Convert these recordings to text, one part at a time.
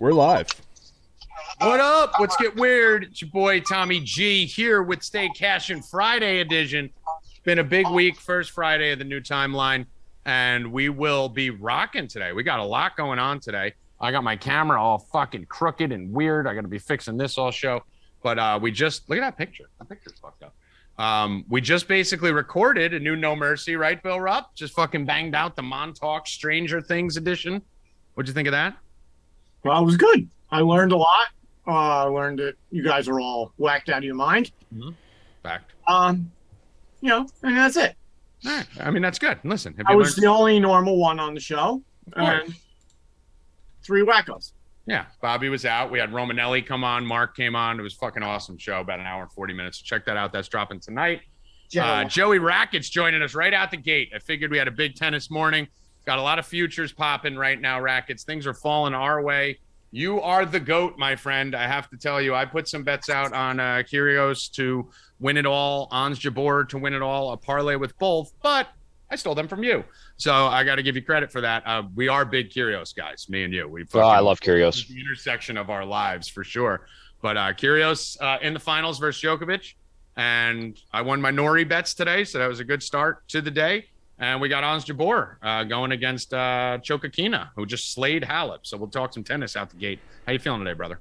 We're live. What up? Let's get weird. It's your boy Tommy G here with Stay Cashin' Friday edition. Been a big week, first Friday of the new timeline, and we will be rocking today. We got a lot going on today. I got my camera all fucking crooked and weird. I got to be fixing this all show. But uh, we just look at that picture. That picture's fucked up. Um, we just basically recorded a new No Mercy, right, Bill Rupp? Just fucking banged out the Montauk Stranger Things edition. What'd you think of that? Well, it was good. I learned a lot. Uh, I learned that you guys are all whacked out of your mind. Fact. Um, you know, and that's it. Right. I mean, that's good. Listen, have I was learned- the only normal one on the show, and three wackos. Yeah, Bobby was out. We had Romanelli come on. Mark came on. It was a fucking awesome show, about an hour and 40 minutes. Check that out. That's dropping tonight. Uh, Joey Rackets joining us right out the gate. I figured we had a big tennis morning. Got a lot of futures popping right now, Rackets. Things are falling our way. You are the GOAT, my friend. I have to tell you, I put some bets out on uh, Kyrgios to win it all, Ons Jabeur to win it all, a parlay with both, but I stole them from you. So I got to give you credit for that. Uh, we are big Kyrgios guys, me and you. We Oh, I love Kyrgios. the intersection of our lives for sure. But uh Kyrgios uh, in the finals versus Djokovic, and I won my Norrie bets today, so that was a good start to the day. And we got Ons Jabeur uh, going against uh, Chokakina, who just slayed Halep. So we'll talk some tennis out the gate. How you feeling today, brother?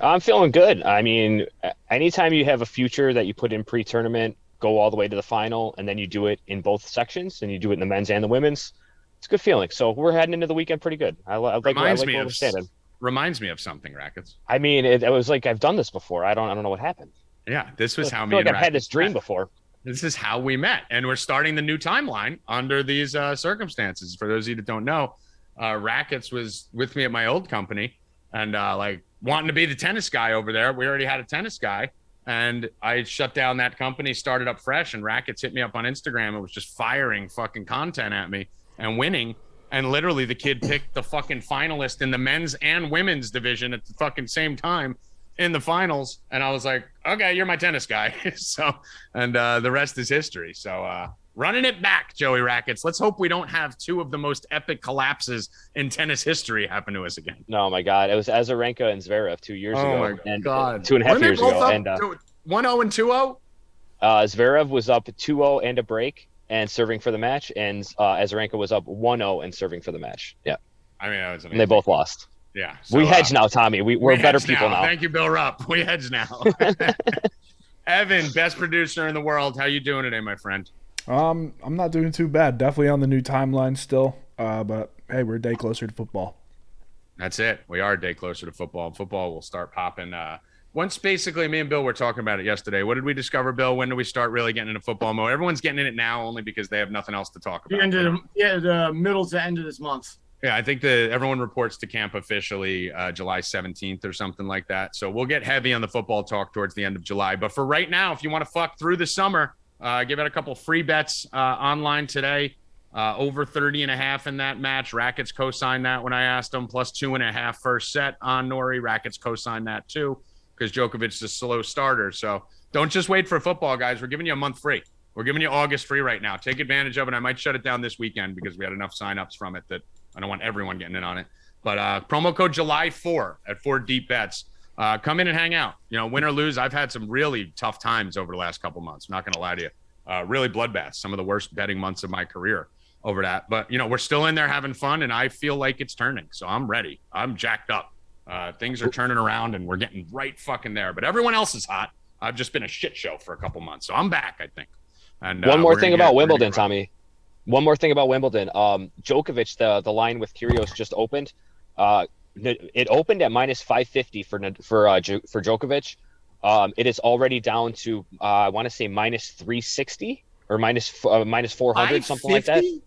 I'm feeling good. I mean, anytime you have a future that you put in pre-tournament, go all the way to the final, and then you do it in both sections, and you do it in the men's and the women's, it's a good feeling. So we're heading into the weekend pretty good. I, I like, I Reminds like me of standing. reminds me of something, Rackets. I mean, it, it was like I've done this before. I don't, I don't know what happened. Yeah, this was I how feel me like I've had this dream before. This is how we met. And we're starting the new timeline under these uh, circumstances. For those of you that don't know uh, rackets was with me at my old company and uh, like wanting to be the tennis guy over there. We already had a tennis guy and i shut down that company started up fresh and rackets hit me up on instagram and was just firing fucking content at me and winning. And literally the kid picked the fucking finalist in the men's and women's division at the fucking same time in the finals and i was like okay you're my tennis guy. So and uh, the rest is history. So uh, running it back joey rackets. Let's hope we don't have two of the most epic collapses in tennis history happen to us again. No, my God, it was Azarenka and Zverev two years ago, and two and a half Weren't years ago, up and uh, to 1-0 and 2-0 uh, Zverev was up 2-0 and a break and serving for the match, and uh, Azarenka was up 1-0 and serving for the match. Yeah, i mean that was and they both lost. Yeah we hedge uh, now, Tommy. We, we're we better people now. thank you bill rupp we hedge now evan best producer in the world how you doing today my friend Um, I'm not doing too bad. Definitely on the new timeline still. Uh, but hey, we're a day closer to football. That's it. We are a day closer to football. Football will start popping. Uh, once basically, me and Bill were talking about it yesterday. What did we discover, Bill? When do we start really getting into football mode? Everyone's getting in it now only because they have nothing else to talk about. The about. end of the, yeah, the middle to end of this month. Yeah, I think the everyone reports to camp officially uh, July 17th or something like that. So we'll get heavy on the football talk towards the end of July. But for right now, if you want to fuck through the summer, uh, give out a couple free bets uh, online today. Uh, over 30 and a half in that match. Rackets co-signed that when I asked them, plus two and a half first set on Norrie. Rackets co-signed that too because Djokovic's a slow starter. So don't just wait for football, guys. We're giving you a month free. We're giving you August free right now. Take advantage of it. I might shut it down this weekend because we had enough signups from it that I don't want everyone getting in on it. But uh, promo code July 4 at four deep bets. Uh, come in and hang out. You know, win or lose, I've had some really tough times over the last couple months. I'm not going to lie to you. Uh, really bloodbaths, some of the worst betting months of my career over that. But, you know, we're still in there having fun, and I feel like it's turning. So I'm ready. I'm jacked up. Uh, things are turning around, and we're getting right fucking there. But everyone else is hot. I've just been a shit show for a couple months. So I'm back, I think. And One uh, more thing about get- we're gonna Wimbledon. Tommy. One more thing about Wimbledon. Um, Djokovic, the the line with Kyrgios just opened. Uh, it opened at minus 550 for for uh, for Djokovic. Um, it is already down to uh, I want to say minus 360 or minus uh, minus 400, something like that. 550?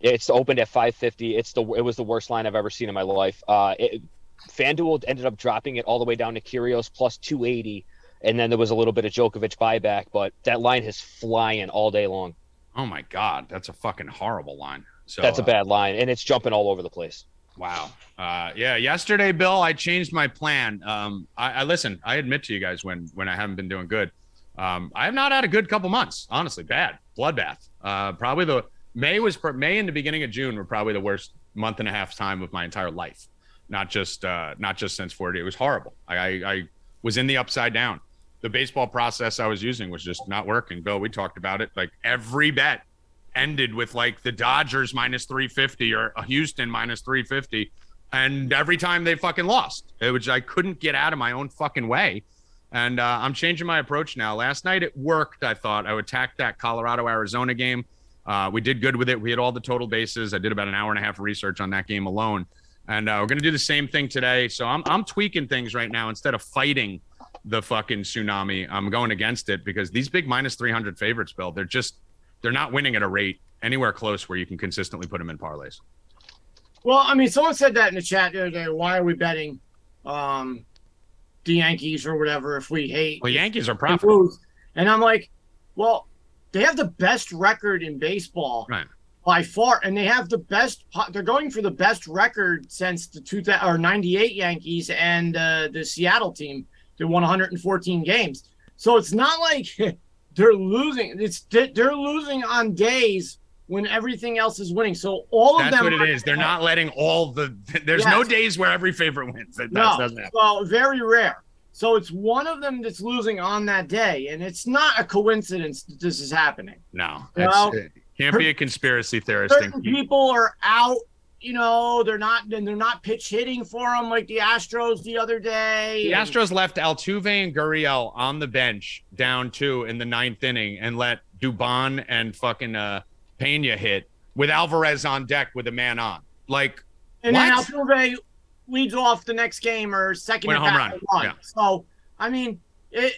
It's opened at 550. It's the it was the worst line I've ever seen in my life. Uh, it, FanDuel ended up dropping it all the way down to Kyrgios plus 280, and then there was a little bit of Djokovic buyback, but that line is flying all day long. Oh my god, that's a fucking horrible line. So That's a uh, bad line, and it's jumping all over the place. Wow. Uh, yeah. Yesterday, Bill, I changed my plan. Um, I, I listen. I admit to you guys when when I haven't been doing good. Um, I have not had a good couple months. Honestly, bad bloodbath. Uh, probably the May was May and the beginning of June were probably the worst month and a half time of my entire life. not just uh, not just since 40. It was horrible. I, I, I was in the upside down. The baseball process I was using was just not working. Bill, we talked about it. Like every bet ended with like the Dodgers minus 350 or a Houston minus 350. And every time they fucking lost, it was I couldn't get out of my own fucking way. And uh, I'm changing my approach now. Last night it worked. I thought I would attack that Colorado Arizona game. Uh, we did good with it. We had all the total bases. I did about an hour and a half research on that game alone. And uh, we're going to do the same thing today. So I'm, I'm tweaking things right now instead of fighting the fucking tsunami. I'm going against it because these big minus 300 favorites, Bill, they're just, they're not winning at a rate anywhere close where you can consistently put them in parlays. Well, I mean, someone said that in the chat the other day. Why are we betting um, the Yankees or whatever if we hate? Well, Yankees are profitable. And I'm like, well, they have the best record in baseball Right. by far, and they have the best. They're going for the best record since the 2000 or 98 Yankees and uh, the Seattle team. They won 114 games, so it's not like they're losing. It's they're losing on days when everything else is winning. So all of That's them. what it is. They're not letting all the, there's no days where every favorite wins. That, No, doesn't happen. well, very rare. So it's one of them that's losing on that day, and it's not a coincidence that this is happening. No, Well, it's, it can't be a conspiracy theorist. Certain people are out. You know, they're not and they're not pitch hitting for them like the Astros the other day. The and- Astros left Altuve and Gurriel on the bench down two in the ninth inning and let Dubon and fucking uh, Pena hit with Alvarez on deck with a man on. Like, and then? Altuve leads off the next game or second home run, yeah. So I mean, it.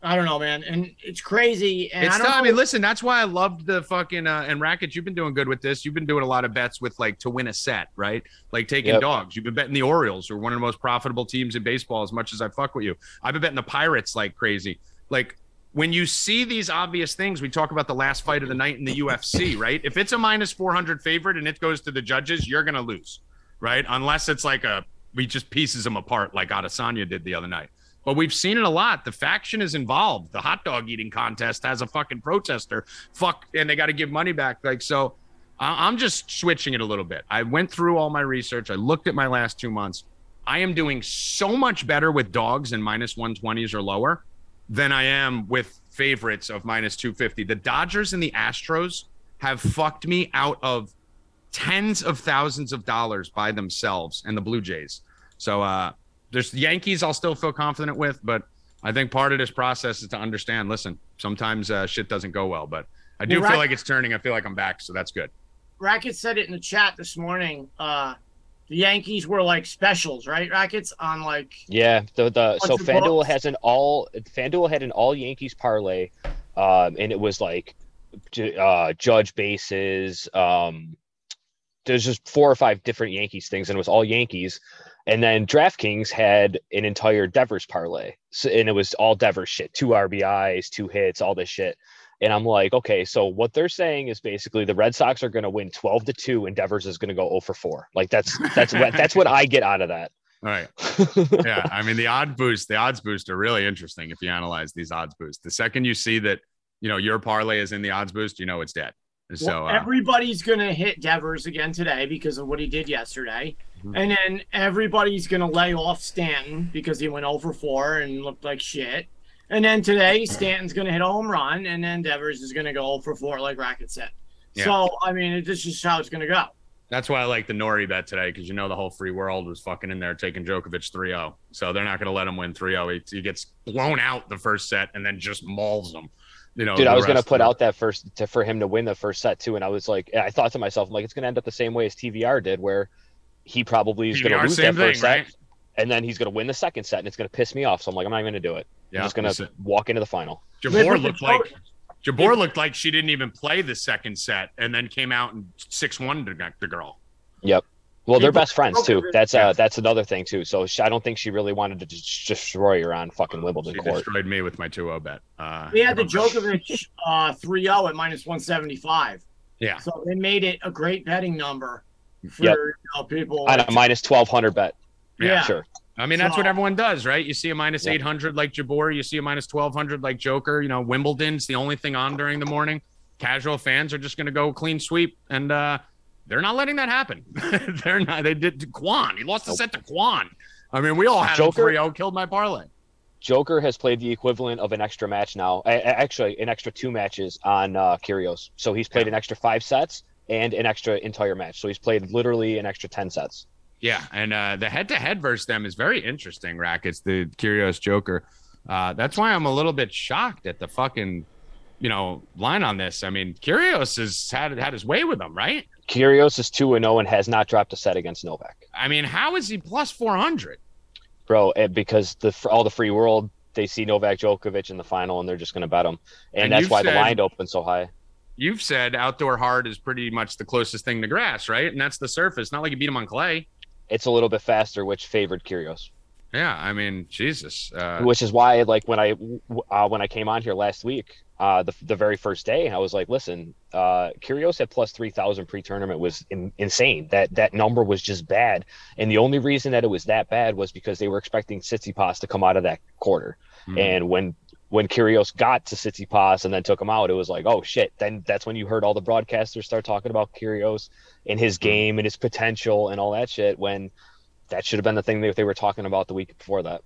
I don't know, man, and it's crazy. And it's I don't I know- mean, listen, that's why I loved the fucking uh, and Rackets. You've been doing good with this. You've been doing a lot of bets with like to win a set, right? Like taking Yep. dogs. You've been betting the Orioles, who are one of the most profitable teams in baseball. As much as I fuck with you, I've been betting the Pirates like crazy. Like when you see these obvious things, we talk about the last fight of the night in the UFC, right? If it's a minus four hundred favorite and it goes to the judges, you're gonna lose, right? Unless it's like a we just pieces them apart like Adesanya did the other night. But we've seen it a lot. The faction is involved. The hot dog eating contest has a fucking protester. Fuck, and they got to give money back. Like so, I'm just switching it a little bit. I went through all my research. I looked at my last two months. I am doing so much better with dogs in minus 120s or lower than I am with favorites of minus 250. The Dodgers and the Astros have fucked me out of tens of thousands of dollars by themselves and the Blue Jays. So uh there's Yankees I'll still feel confident with, but I think part of this process is to understand, listen, sometimes uh, shit doesn't go well, but I do Well, right- feel like it's turning. I feel like I'm back, so that's good. Rackets said it in the chat this morning. Uh, the Yankees were like specials, right? Rackets on like Yeah, the the so FanDuel has an all FanDuel had an all Yankees parlay, um, and it was like uh, judge bases. Um, there's just four or five different Yankees things, and it was all Yankees. And then DraftKings had an entire Devers parlay, so, and it was all Devers shit, two RBIs, two hits, all this shit. And I'm like, okay, so what they're saying is basically the Red Sox are going to win 12 to two, and Devers is going to go 0 for four. Like that's that's what that's what I get out of that. All right. yeah, I mean the odd boost, the odds boost are really interesting if you analyze these odds boosts. The second you see that, you know, your parlay is in the odds boost, you know it's dead. So well, uh, everybody's gonna hit Devers again today because of what he did yesterday, Mhm. and then everybody's gonna lay off Stanton because he went over four and looked like shit. And then today Stanton's gonna hit a home run, and then Devers is gonna go for four like Racket said. Yeah. So I mean, it- this is how it's gonna go. that's why I like the Norrie bet today because you know the whole free world was fucking in there taking Djokovic 3-0. So they're not going to let him win 3-0. He, he gets blown out the first set and then just mauls them. You know, Dude, I was gonna put out that first to, for him to win the first set too, and I was like, I thought to myself, I'm like, it's gonna end up the same way as TVR did, where he probably is gonna lose same that first thing, set, right? and then he's gonna win the second set, and it's gonna piss me off. So I'm like, I'm not gonna do it. Yeah, I'm just gonna walk into the final. Jabeur looked like Joker- Jabeur looked like she didn't even play the second set and then came out and six one to the girl. Well, they're best friends too. That's uh, that's another thing too. So she, I don't think she really wanted to just destroy her on fucking Wimbledon She court. destroyed me with my 2-0 bet. Uh, We had the Djokovic uh, 3-0 at minus 175. Yeah. So they made it a great betting number for Yep. you know, people. On a minus twelve hundred bet. yeah. Sure. I mean, that's what everyone does, right? You see a minus Yeah. 800 like Jabeur, you see a minus 1200 like Joker. You know, Wimbledon's the only thing on during the morning. Casual fans are just going to go clean sweep and uh, they're not letting that happen. they're not. They did Kwon. He lost the set to Kwon. I mean, we all had Joker? 3 killed my parlay. Joker has played the equivalent of an extra match now. Actually, an extra two matches on uh, Kyrgios. So he's played Yeah. an extra five sets and an extra entire match. So he's played literally an extra ten sets. Yeah, and uh, the head-to-head versus them is very interesting. Rackets, the Kyrgios Joker. Uh, that's why I'm a little bit shocked at the fucking, you know, line on this. I mean, Kyrgios has had had his way with them, right? Kyrgios is two and zero and has not dropped a set against Novak, I mean, how is he plus 400? bro. eh, Because the all the free world they see Novak Djokovic in the final and they're just going to bet him, and, And that's why said- the line opened so high. You've said outdoor hard is pretty much the closest thing to grass, right? And that's the surface. Not like you beat him on clay. It's a little bit faster, which favored Kyrgios. Yeah, I mean, Jesus. Uh, which is why like when i uh, when i came on here last week uh the, the very first day i was like listen uh Kyrgios at plus 3000 pre-tournament was in, insane that that number was just bad and the only reason that it was that bad was because they were expecting Tsitsipas to come out of that quarter Mhm. and when when Kyrgios got to Tsitsipas and then took him out, it was like, oh shit. Then that's when you heard all the broadcasters start talking about Kyrgios and his game and his potential and all that shit. When that should have been the thing that they were talking about the week before that.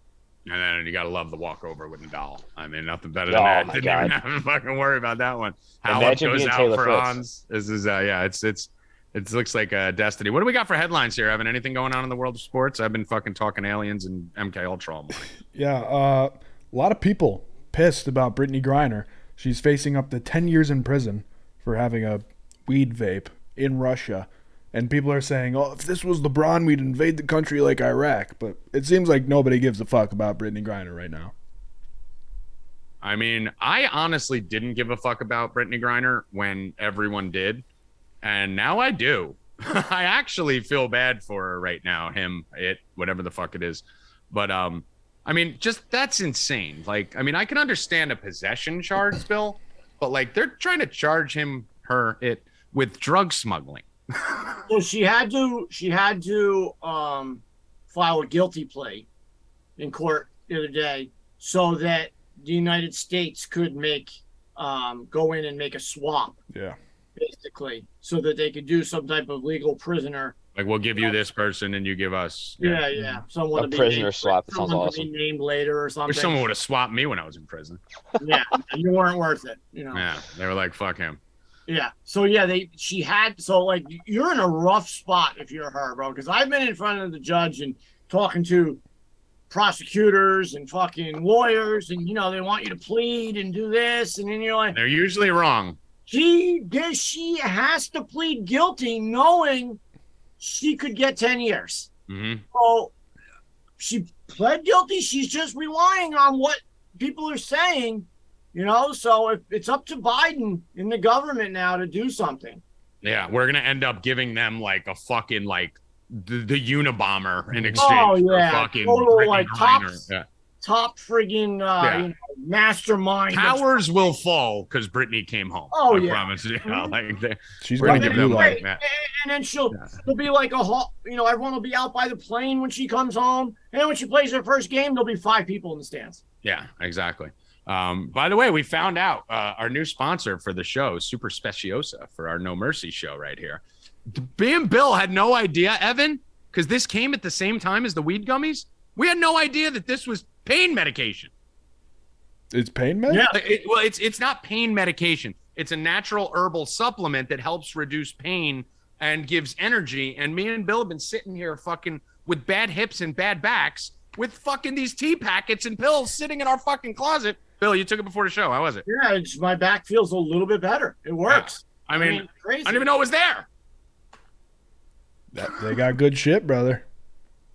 And then you got to love the walkover with Nadal. I mean, nothing better Oh, than that. my Didn't God. even have to fucking worry about that one. How Imagine goes out Taylor for Fritz. Hans. This is uh, yeah, it's it's it looks like a destiny. What do we got for headlines here, Evan? Anything going on in the world of sports? I've been fucking talking aliens and MK Ultra all morning. Yeah, uh, a lot of people pissed about Brittney Griner. She's facing up to 10 years in prison for having a weed vape in Russia. And people are saying, oh, if this was LeBron, we'd invade the country like Iraq. But it seems like nobody gives a fuck about Brittney Griner right now. I mean, I honestly didn't give a fuck about Brittney Griner when everyone did, and now I do. I actually feel bad for her right now, him, it, whatever the fuck it is. But um, I mean, just that's insane. Like, I mean, I can understand a possession charge, Bill, but like they're trying to charge him, her, it with drug smuggling. So she had to she had to um file a guilty plea in court the other day so that the United States could make um go in and make a swap Yeah. basically so that they could do some type of legal prisoner. Like, we'll give you this person and you give us. Yeah, yeah. Someone A to be prisoner named, swap, that sounds awesome. be named later or Wish something. someone would have swapped me when I was in prison. yeah, you weren't worth it. You know. Yeah, they were like, "Fuck him." Yeah. So yeah, they she had so like you're in a rough spot if you're her, bro. Because I've been in front of the judge and talking to prosecutors and fucking lawyers, and you know they want you to plead and do this, and then you're like, They're usually wrong. she does she has to plead guilty, knowing she could get ten years. hmm So she pled guilty. She's just relying on what people are saying, you know. So if it's up to Biden in the government now to do something. Yeah, we're gonna end up giving them like a fucking like the, the Unabomber in exchange Oh, for yeah. fucking Total, like, Griner. tops. Yeah. top friggin' uh, Yeah. you know, mastermind. of- Towers will fall because Brittney came home. Oh, I yeah. promise you. Mhm. Like they, She's going gonna give them, like, that. And then she'll Yeah. she'll be like a hot, you know, everyone will be out by the plane when she comes home. And then when she plays her first game, there'll be five people in the stands. yeah, exactly. Um, by the way, we found out uh, our new sponsor for the show, Super Speciosa, for our No Mercy show right here. B and Bill had no idea, Evan, because this came at the same time as the weed gummies. We had no idea that this was pain medication. It's pain med? Yeah. Like, it- well, it's it's not pain medication. It's a natural herbal supplement that helps reduce pain and gives energy. And me and Bill have been sitting here fucking with bad hips and bad backs with fucking these tea packets and pills sitting in our fucking closet. Bill, you took it before the show. How was it? Yeah, it's, my back feels a little bit better. It works. I mean, crazy. I didn't even know it was there. That- They got good shit, brother.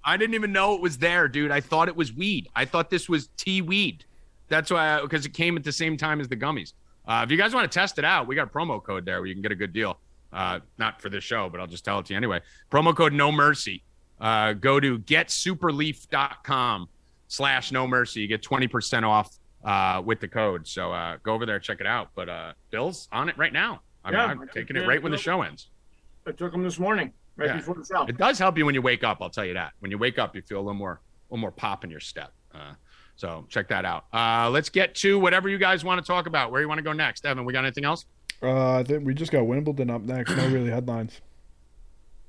I didn't even know it was there, dude. I thought it was weed. I thought this was tea weed. That's why, because it came at the same time as the gummies. Uh, if you guys want to test it out, we got a promo code there where you can get a good deal. Uh, not for this show, but I'll just tell it to you anyway. Promo code No Mercy. Uh, go to getsuperleaf.com slash No Mercy. You get 20% off uh, with the code. So uh, go over there, check it out. But uh, Bill's on it right now. I mean, Yeah. I'm taking it right when the show ends. I took them this morning, right Yeah. before the show. It does help you when you wake up. I'll tell you that. When you wake up, you feel a little more, a little more pop in your step. Uh, so check that out. Uh, let's get to whatever you guys want to talk about. Where you want to go next, Evan? We got anything else? Uh, I think we just got Wimbledon up next. No really headlines.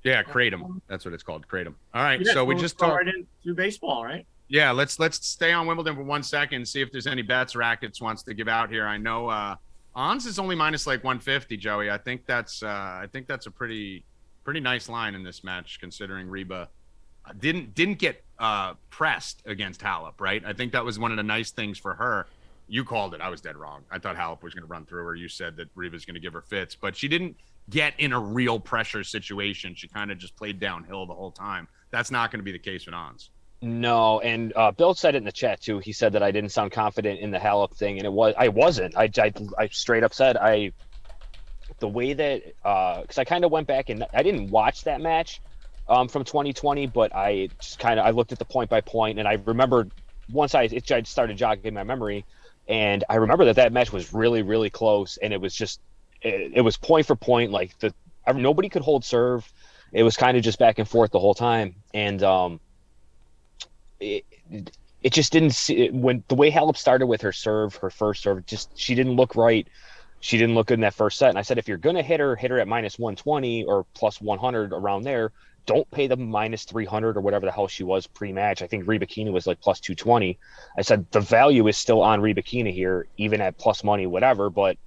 Yeah, kratom. That's what it's called, kratom. All right, Yeah, so we just go talked. right into baseball, right? Yeah, let's let's stay on Wimbledon for one second. See if there's any bets Rackets wants to give out here. I know uh Ons is only minus like 150, Joey. I think that's uh I think that's a pretty pretty nice line in this match considering Reba didn't didn't get uh pressed against Halep, right? I think that was one of the nice things for her. You called it. I was dead wrong. I thought Halep was going to run through her. You said that Reba's going to give her fits, but she didn't get in a real pressure situation. She kind of just played downhill the whole time. That's not going to be the case with Ons. No, and uh, Bill said it in the chat too. He said that I didn't sound confident in the Halep thing, and it was I wasn't. I, I, I straight up said I the way that because I kind of went back and I didn't watch that match um, from 2020, but I just kind of I looked at the point by point, and I remembered once I it I started jogging my memory, and I remember that that match was really really close, and it was just it, it was point for point like the nobody could hold serve. It was kind of just back and forth the whole time, and um, it, it just didn't see when the way Halep started with her serve, her first serve, just she didn't look right. She didn't look good in that first set. And I said, if you're gonna hit her, hit her at minus 120 or plus 100 around there. Don't pay the minus 300 or whatever the hell she was pre-match. I think Rybakina was like plus 220. I said the value is still on Rybakina here, even at plus money, whatever. But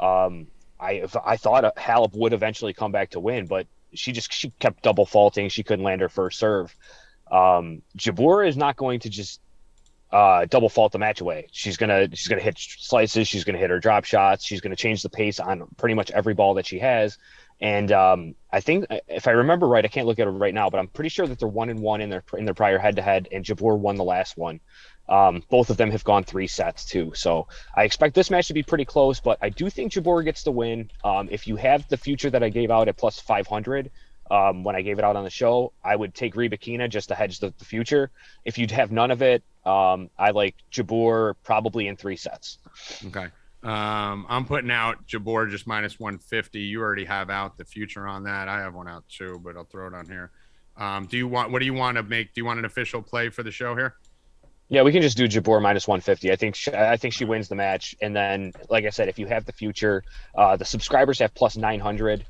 um, I I thought Halep would eventually come back to win, but she just she kept double faulting. She couldn't land her first serve. Um, is not going to just uh, double fault the match away. She's gonna she's gonna hit slices. She's gonna hit her drop shots. She's gonna change the pace on pretty much every ball that she has. And um, I think if I remember right, I can't look at it right now, but I'm pretty sure that they're one and one in their in their prior head to head, and Jabeur won the last one. Um, both of them have gone three sets too, so I expect this match to be pretty close. But I do think Jabeur gets the win. Um, if you have the future that I gave out at plus 500, um, when I gave it out on the show, I would take Rybakina just to hedge the, the future. If you'd have none of it, um, I like Jabeur probably in three sets. Okay. Um, I'm putting out Jabeur just minus 150. You already have out the future on that. I have one out too, but I'll throw it on here. Um, do you want? What do you want to make? Do you want an official play for the show here? Yeah, we can just do Jabeur minus 150. I think she, I think she wins the match, and then, like I said, if you have the future, uh, the subscribers have plus 900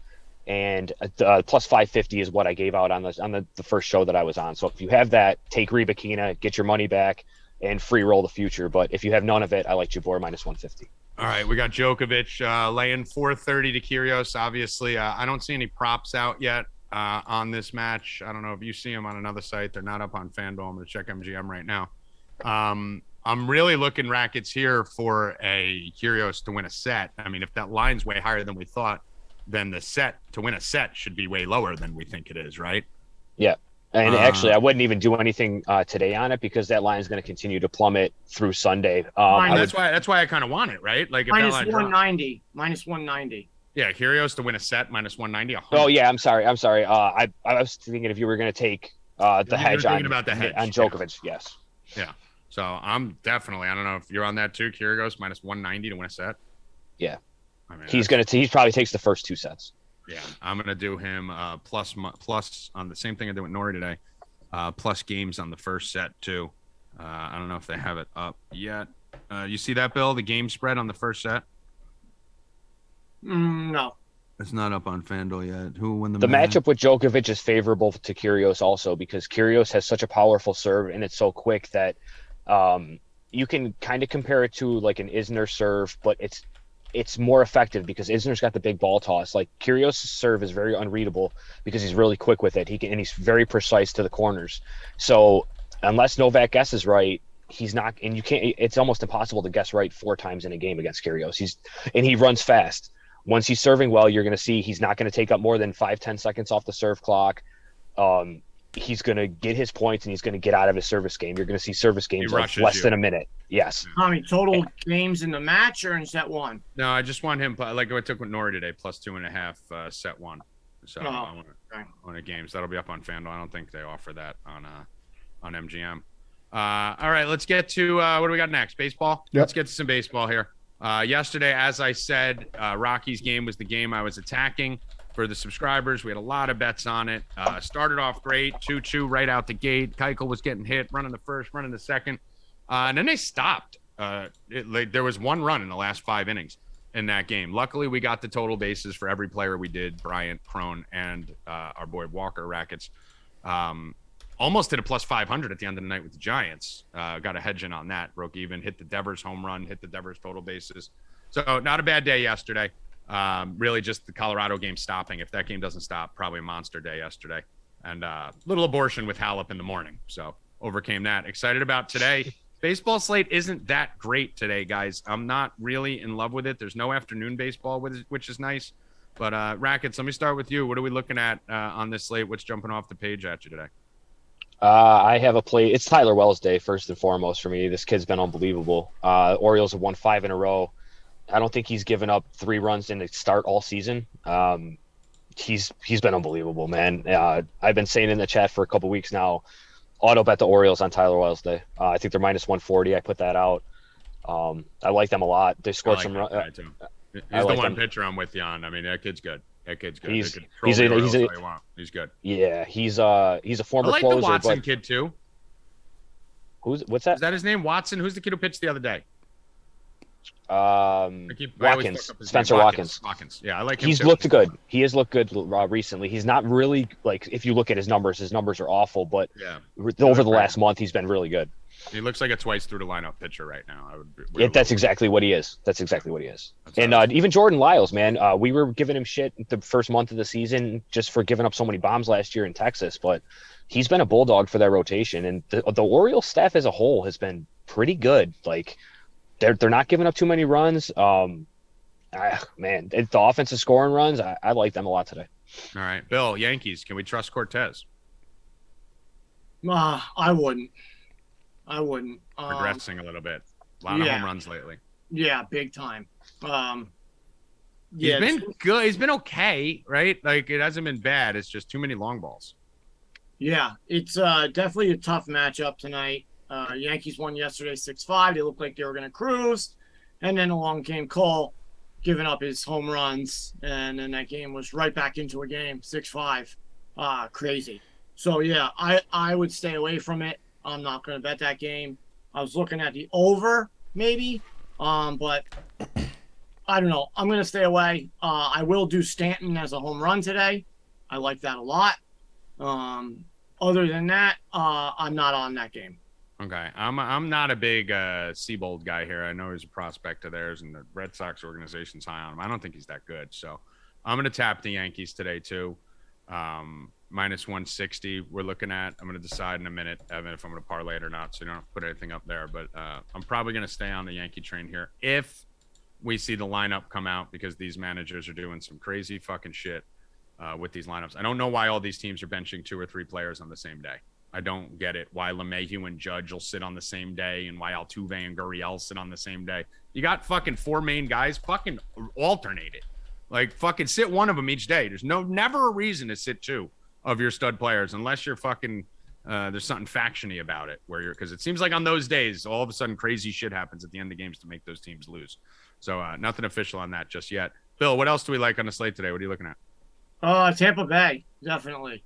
and uh, plus 550 is what I gave out on the on the, the first show that I was on. So if you have that, take Rybakina, get your money back, and free roll the future. But if you have none of it, I like Jabeur minus 150. All right, we got Djokovic uh, laying 430 to Kyrgios. Obviously, uh, I don't see any props out yet uh, on this match. I don't know if you see them on another site. They're not up on FanDuel. I'm going to check MGM right now. Um, I'm really looking rackets here for a Kyrgios to win a set. I mean, if that line's way higher than we thought, then the set to win a set should be way lower than we think it is, right? Yeah. And Uh, actually, I wouldn't even do anything uh, today on it because that line is going to continue to plummet through Sunday. Um, Fine, that's would, why that's why I kind of want it, right? Like if that Minus line drops- 190. Minus 190. yeah, Kyrgios to win a set minus 190. a oh hundred. yeah, I'm sorry, I'm sorry. Uh, I I was thinking if you were going to take uh, the You were hedge thinking on about the hedge, on yeah. Djokovic, yes. Yeah. So I'm definitely. I don't know if you're on that too. Kyrgios minus 190 to win a set. Yeah. I mean, He's going to he probably takes the first two sets. Yeah, I'm gonna do him uh, plus plus on the same thing I did with Norrie today. Uh, plus games on the first set too. Uh, I don't know if they have it up yet. Uh, you see that, Bill? The game spread on the first set. Mm, no. It's not up on FanDuel yet. Who won the, The match? matchup with Djokovic is favorable to Kyrgios also because Kyrgios has such a powerful serve and it's so quick that um, you can kind of compare it to like an Isner serve, but it's it's more effective because Isner's got the big ball toss. Like Kyrgios' serve is very unreadable because he's really quick with it. He can and he's very precise to the corners. So unless Novak guesses right, he's not and you can't it's almost impossible to guess right four times in a game against Kyrgios. He's and he runs fast. Once he's serving well, you're going to see he's not going to take up more than five ten seconds off the serve clock. Um, he's going to get his points and he's going to get out of his service game. You're going to see service games like less you. than a minute. Yes. Tommy, total games in the match or in set one? No, I just want him pl- like I took with Norrie today, plus two and a half uh, set one. So Oh, I want okay. on the games that'll be up on FanDuel. I don't think they offer that on uh on MGM. Uh, all right, let's get to uh, what do we got next? Baseball. Yep. Let's get to some baseball here. Uh, yesterday, as I said, uh, Rocky's game was the game I was attacking for the subscribers. We had a lot of bets on it. Uh, started off great, two two right out the gate. Keuchel was getting hit, running the first, running the second, uh, and then they stopped. Uh, it, like, there was one run in the last five innings. in that game. Luckily, we got the total bases for every player we did Bryant, Cron, and uh, our boy Walker Rackets. Um, almost did a plus 500 at the end of the night with the Giants. Uh, got a hedge in on that. Broke even, hit the Devers home run, hit the Devers total bases. So, not a bad day yesterday. Um, really, just the Colorado game stopping. If that game doesn't stop, probably a monster day yesterday. And uh, little abortion with Halep in the morning. So, overcame that. Excited about today. baseball slate isn't that great today, guys. I'm not really in love with it. There's no afternoon baseball, which is nice. But uh, rackets, let me start with you. What are we looking at uh, on this slate? What's jumping off the page at you today? Uh, I have a play. It's Tyler Wells Day first and foremost for me. This kid's been unbelievable. Uh, Orioles have won five in a row. I don't think he's given up three runs in the start all season. Um, he's he's been unbelievable, man. Uh, I've been saying in the chat for a couple weeks now auto bet the Orioles on Tyler Wells Day. Uh, I think they're minus 140. I put that out. Um, I like them a lot. They scored like some. Uh, he's I the like one them. pitcher I'm with you on. I mean, that kid's good. That kid's good. He's he's a, he's, a, he's good. Yeah, he's uh he's a former I like closer. the Watson but... kid too. Who's what's that? Is that his name? Watson. Who's the kid who pitched the other day? Um, keep, Watkins, Spencer Watkins. Watkins. Yeah, I like. He's too. looked good. He has looked good uh, recently. He's not really like if you look at his numbers, his numbers are awful. But yeah, over the last month, he's been really good. He looks like a twice through the lineup pitcher right now. I would. Yeah, that's exactly what he is. That's exactly what he is. That's and uh, even Jordan Lyles, man, uh, we were giving him shit the first month of the season just for giving up so many bombs last year in Texas, but he's been a bulldog for that rotation, and the, the Orioles staff as a whole has been pretty good. Like they're they're not giving up too many runs. Um, ah, man, the offensive scoring runs, I, I like them a lot today. All right, Bill, Yankees. Can we trust Cortes? Uh, I wouldn't. I wouldn't. Um, Progressing a little bit. A lot yeah. of home runs lately. Yeah, big time. Um, yeah, he's been good. He's been okay, right? Like it hasn't been bad. It's just too many long balls. Yeah, it's uh, definitely a tough matchup tonight. Uh, Yankees won yesterday 6 5. They looked like they were going to cruise. And then along came Cole, giving up his home runs. And then that game was right back into a game 6 5. Uh, crazy. So, yeah, I, I would stay away from it. I'm not going to bet that game. I was looking at the over, maybe. Um, but I don't know. I'm going to stay away. Uh, I will do Stanton as a home run today. I like that a lot. Um, other than that, uh, I'm not on that game. Okay, I'm I'm not a big uh, Seabold guy here. I know he's a prospect of theirs, and the Red Sox organization's high on him. I don't think he's that good, so I'm going to tap the Yankees today too. Um, minus 160. We're looking at. I'm going to decide in a minute, Evan, if I'm going to parlay it or not. So you don't have to put anything up there, but uh, I'm probably going to stay on the Yankee train here if we see the lineup come out because these managers are doing some crazy fucking shit uh, with these lineups. I don't know why all these teams are benching two or three players on the same day. I don't get it. Why LeMahieu and Judge will sit on the same day and why Altuve and Gurriel sit on the same day. You got fucking four main guys. Fucking alternate it. Like fucking sit one of them each day. There's no never a reason to sit two of your stud players unless you're fucking uh, there's something factiony about it where you're because it seems like on those days all of a sudden crazy shit happens at the end of games to make those teams lose. So uh, nothing official on that just yet. Bill, what else do we like on the slate today? What are you looking at? Uh, Tampa Bay definitely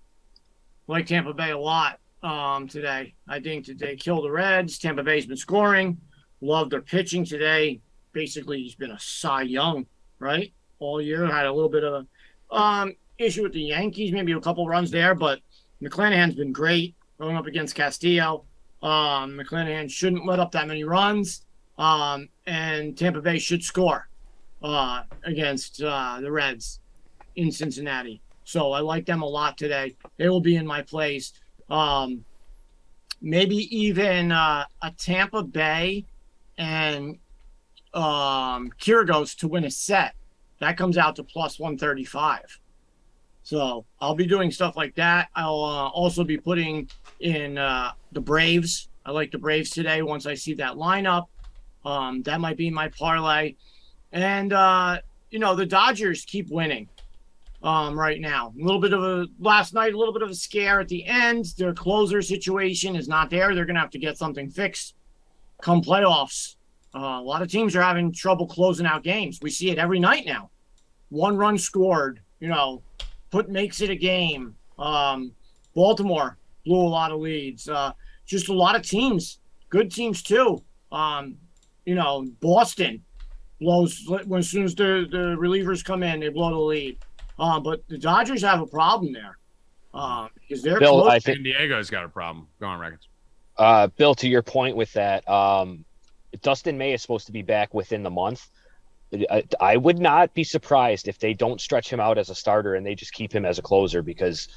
like Tampa Bay a lot um, today. I think that they killed the Reds. Tampa Bay's been scoring. Love their pitching today. Basically, he's been a Cy Young, right? All year. Had a little bit of a um, issue with the Yankees, maybe a couple runs there, but McClanahan's been great going up against Castillo. Um, McClanahan shouldn't let up that many runs. Um, and Tampa Bay should score uh, against uh, the Reds in Cincinnati. So I like them a lot today. They will be in my plays. Um, maybe even uh, a Tampa Bay and um, Kyrgios to win a set. That comes out to plus 135. So I'll be doing stuff like that. I'll uh, also be putting in uh, the Braves. I like the Braves today once I see that lineup. Um, that might be my parlay. And, uh, you know, the Dodgers keep winning um, right now. A little bit of a last night, a little bit of a scare at the end. Their closer situation is not there. They're going to have to get something fixed come playoffs. Uh, a lot of teams are having trouble closing out games. We see it every night now. One run scored, you know, put makes it a game. Um, Baltimore blew a lot of leads. Uh, just a lot of teams, good teams too. Um, you know, Boston blows when as soon as the, the relievers come in, they blow the lead. Um, but the Dodgers have a problem there. Um, because they're Bill, close. I think San Diego's got a problem. Go on, Rackets. uh, Bill, to your point with that, um, Dustin May is supposed to be back within the month. I, I would not be surprised if they don't stretch him out as a starter and they just keep him as a closer because,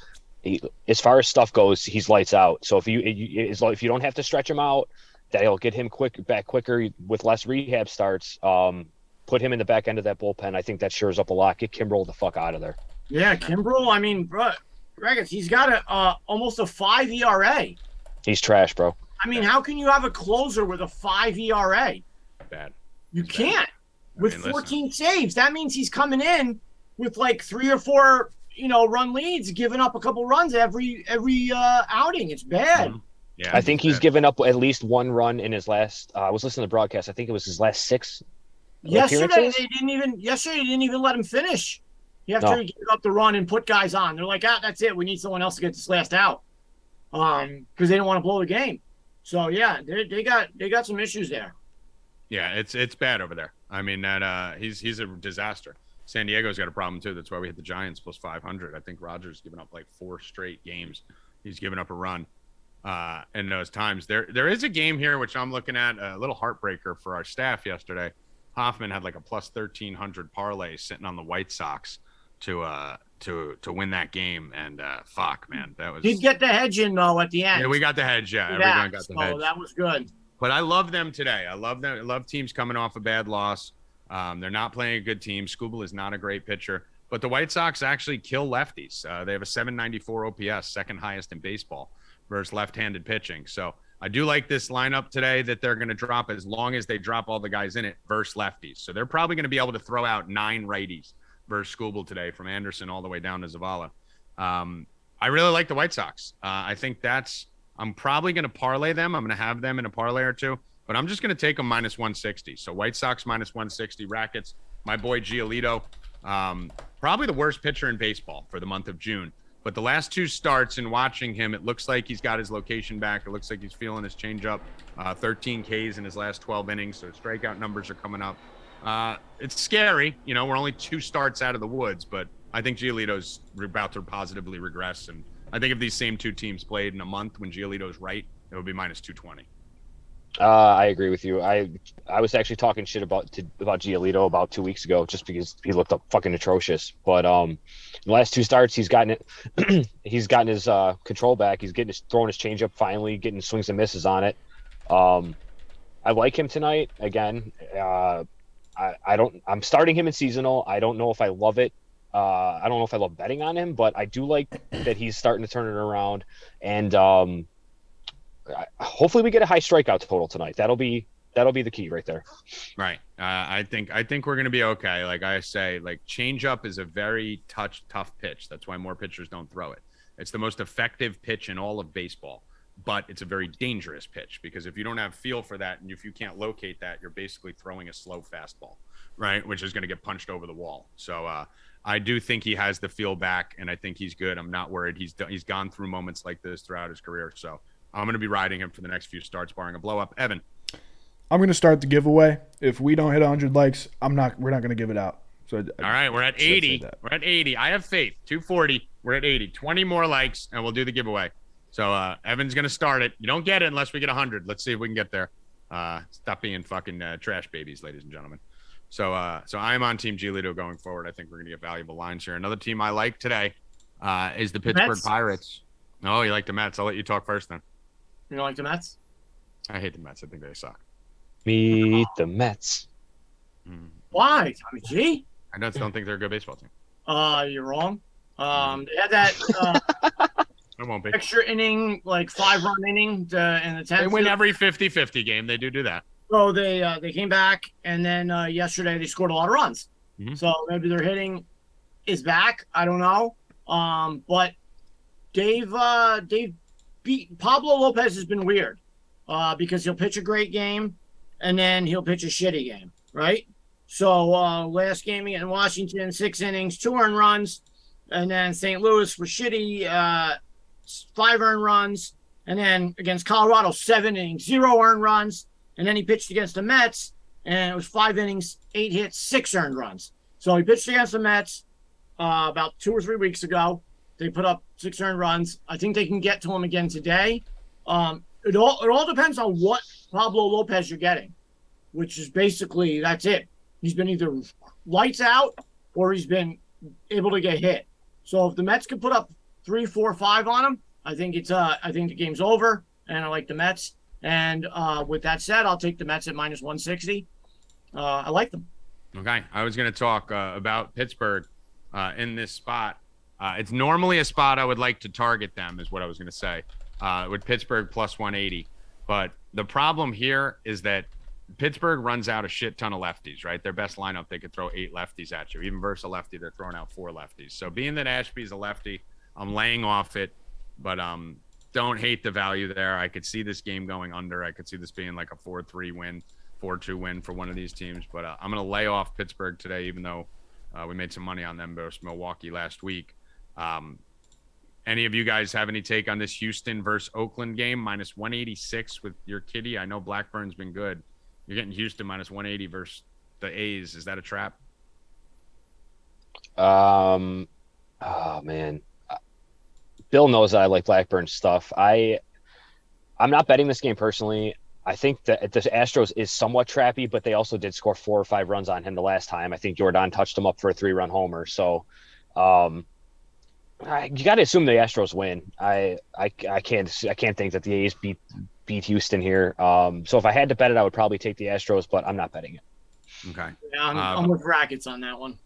he, as far as stuff goes, he's lights out. So if you, you if you don't have to stretch him out, that'll get him quick back quicker with less rehab starts. Um, put him in the back end of that bullpen. I think that shores up a lot. Get Kimbrel the fuck out of there. yeah, Kimbrel. I mean, bro, Rackets, he's got a uh, almost a five ERA. He's trash, bro. I mean, how can you have a closer with a five ERA? Bad. You Bad. can't. I With mean, listen. 14 saves, that means he's coming in with like three or four, you know, run leads, giving up a couple runs every every uh, outing. It's bad. Mhm. Yeah, I think he's bad. given up at least one run in his last. Uh, I was listening to the broadcast. I think it was his last six. Yesterday they didn't even. Yesterday they didn't even let him finish. He after No. he gave up the run and put guys on. They're like, ah, that's it. We need someone else to get this last out. Um, because they didn't want to blow the game. So yeah, they, they got they got some issues there. Yeah, it's it's bad over there. I mean that uh he's he's a disaster. San Diego's got a problem too. That's why we hit the Giants plus 500. I think Rogers given up like four straight games. He's given up a run uh in those times. There there is a game here which I'm looking at a little heartbreaker for our staff yesterday. Hoffman had like a plus 1300 parlay sitting on the White Sox to uh to to win that game and uh fuck man, that was He'd get the hedge in though at the end. Yeah, we got the hedge. Yeah, Yeah, everyone got the so hedge. that was good. But I love them today. I love them. I love teams coming off a bad loss. Um, they're not playing a good team. Skubal is not a great pitcher, but the White Sox actually kill lefties. Uh, they have a 794 OPS, second highest in baseball, versus left-handed pitching. So I do like this lineup today that they're going to drop as long as they drop all the guys in it versus lefties. So they're probably going to be able to throw out nine righties versus Skubal today, from Anderson all the way down to Zavala. Um, I really like the White Sox. Uh, I think that's. I'm probably going to parlay them. I'm going to have them in a parlay or two, but I'm just going to take them minus 160. So White Sox minus 160. Rackets. My boy Giolito, um, probably the worst pitcher in baseball for the month of June. But the last two starts and watching him, it looks like he's got his location back. It looks like he's feeling his changeup. Uh, 13 Ks in his last 12 innings, so strikeout numbers are coming up. Uh, it's scary, you know. We're only two starts out of the woods, but I think Giolito's about to positively regress. And I think if these same two teams played in a month when Giolito's right, it would be minus 220. Uh, I agree with you. I I was actually talking shit about to, about Giolito about two weeks ago, just because he looked up fucking atrocious. But um, the last two starts, he's gotten it. he's gotten his uh, control back. He's getting his throwing his changeup finally, getting swings and misses on it. Um, I like him tonight. Again, uh, I I don't. I'm starting him in seasonal. I don't know if I love it. Uh, I don't know if I love betting on him, but I do like that he's starting to turn it around. And um, Hopefully we get a high strikeout total tonight. That'll be that'll be the key right there. Right. Uh, I think I think we're gonna be okay. Like I say, like changeup is a very touch tough pitch. That's why more pitchers don't throw it. It's the most effective pitch in all of baseball, but it's a very dangerous pitch because if you don't have feel for that and if you can't locate that, you're basically throwing a slow fastball, right? Which is gonna get punched over the wall. So uh, I do think he has the feel back, and I think he's good. I'm not worried. He's done, he's gone through moments like this throughout his career, so I'm gonna be riding him for the next few starts, barring a blow up. Evan. I'm gonna start the giveaway. If we don't hit 100 likes, I'm not. We're not gonna give it out. So All right, we're at Should have said 80. We're at 80. I have faith. 240. We're at 80. 20 more likes, and we'll do the giveaway. So uh, Evan's gonna start it. You don't get it unless we get 100. Let's see if we can get there. Uh, stop being fucking uh, trash babies, ladies and gentlemen. So, uh, so I'm on Team G Giolito going forward. I think we're gonna get valuable lines here. Another team I like today uh, is the Pittsburgh Mets? Pirates. Oh, you like the Mets? I'll let you talk first then. You know, like the Mets. I hate the Mets. I think they suck. Meet the Mets. Mm. Why, Tommy G? I just don't think they're a good baseball team. Uh, you're wrong. Um, they had that uh, It won't be. extra inning, like five run inning to, in the They tenth. win every 50-50 game. They do do that. So they uh, they came back, and then uh, yesterday they scored a lot of runs. Mhm. So maybe their hitting is back. I don't know. Um, but Dave uh, Dave beat Pablo Lopez has been weird uh, because he'll pitch a great game, and then he'll pitch a shitty game, right? So uh, last game in Washington, six innings, two earned runs, and then St. Louis was shitty, uh, five earned runs, and then against Colorado, seven innings, zero earned runs, and then he pitched against the Mets, and it was five innings, eight hits, six earned runs. So he pitched against the Mets uh, about two or three weeks ago. They put up six earned runs. I think they can get to him again today. Um, it all it all depends on what Pablo Lopez you're getting, which is basically that's it. He's been either lights out or he's been able to get hit. So if the Mets can put up three, four, five on him, I think it's uh I think the game's over, and I like the Mets. And uh, with that said, I'll take the Mets at minus 160. Uh, I like them. Okay, I was going to talk uh, about Pittsburgh uh, in this spot. Uh, it's normally a spot I would like to target them, is what I was going to say, uh, with Pittsburgh plus 180. But the problem here is that Pittsburgh runs out a shit ton of lefties, right? Their best lineup, they could throw eight lefties at you. Even versus a lefty, they're throwing out four lefties. So being that Ashby's a lefty, I'm laying off it. But um, don't hate the value there. I could see this game going under. I could see this being like a 4 3 win, 4 2 win for one of these teams. But uh, I'm going to lay off Pittsburgh today, even though uh, we made some money on them versus Milwaukee last week. Um, any of you guys have any take on this Houston versus Oakland game? Minus 186 with Urquidy. I know Blackburn's been good. You're getting Houston minus 180 versus the A's. Is that a trap? Um, oh man, Bill knows that I like Blackburn stuff. I I'm not betting this game personally. I think that the Astros is somewhat trappy, but they also did score four or five runs on him the last time. I think Yordan touched him up for a three run homer. So um, I, you got to assume the Astros win. I, I I can't I can't think that the A's beat beat Houston here. Um, so if I had to bet it, I would probably take the Astros, but I'm not betting it. Okay. Yeah, I'm, Um, I'm with Rackets on that one.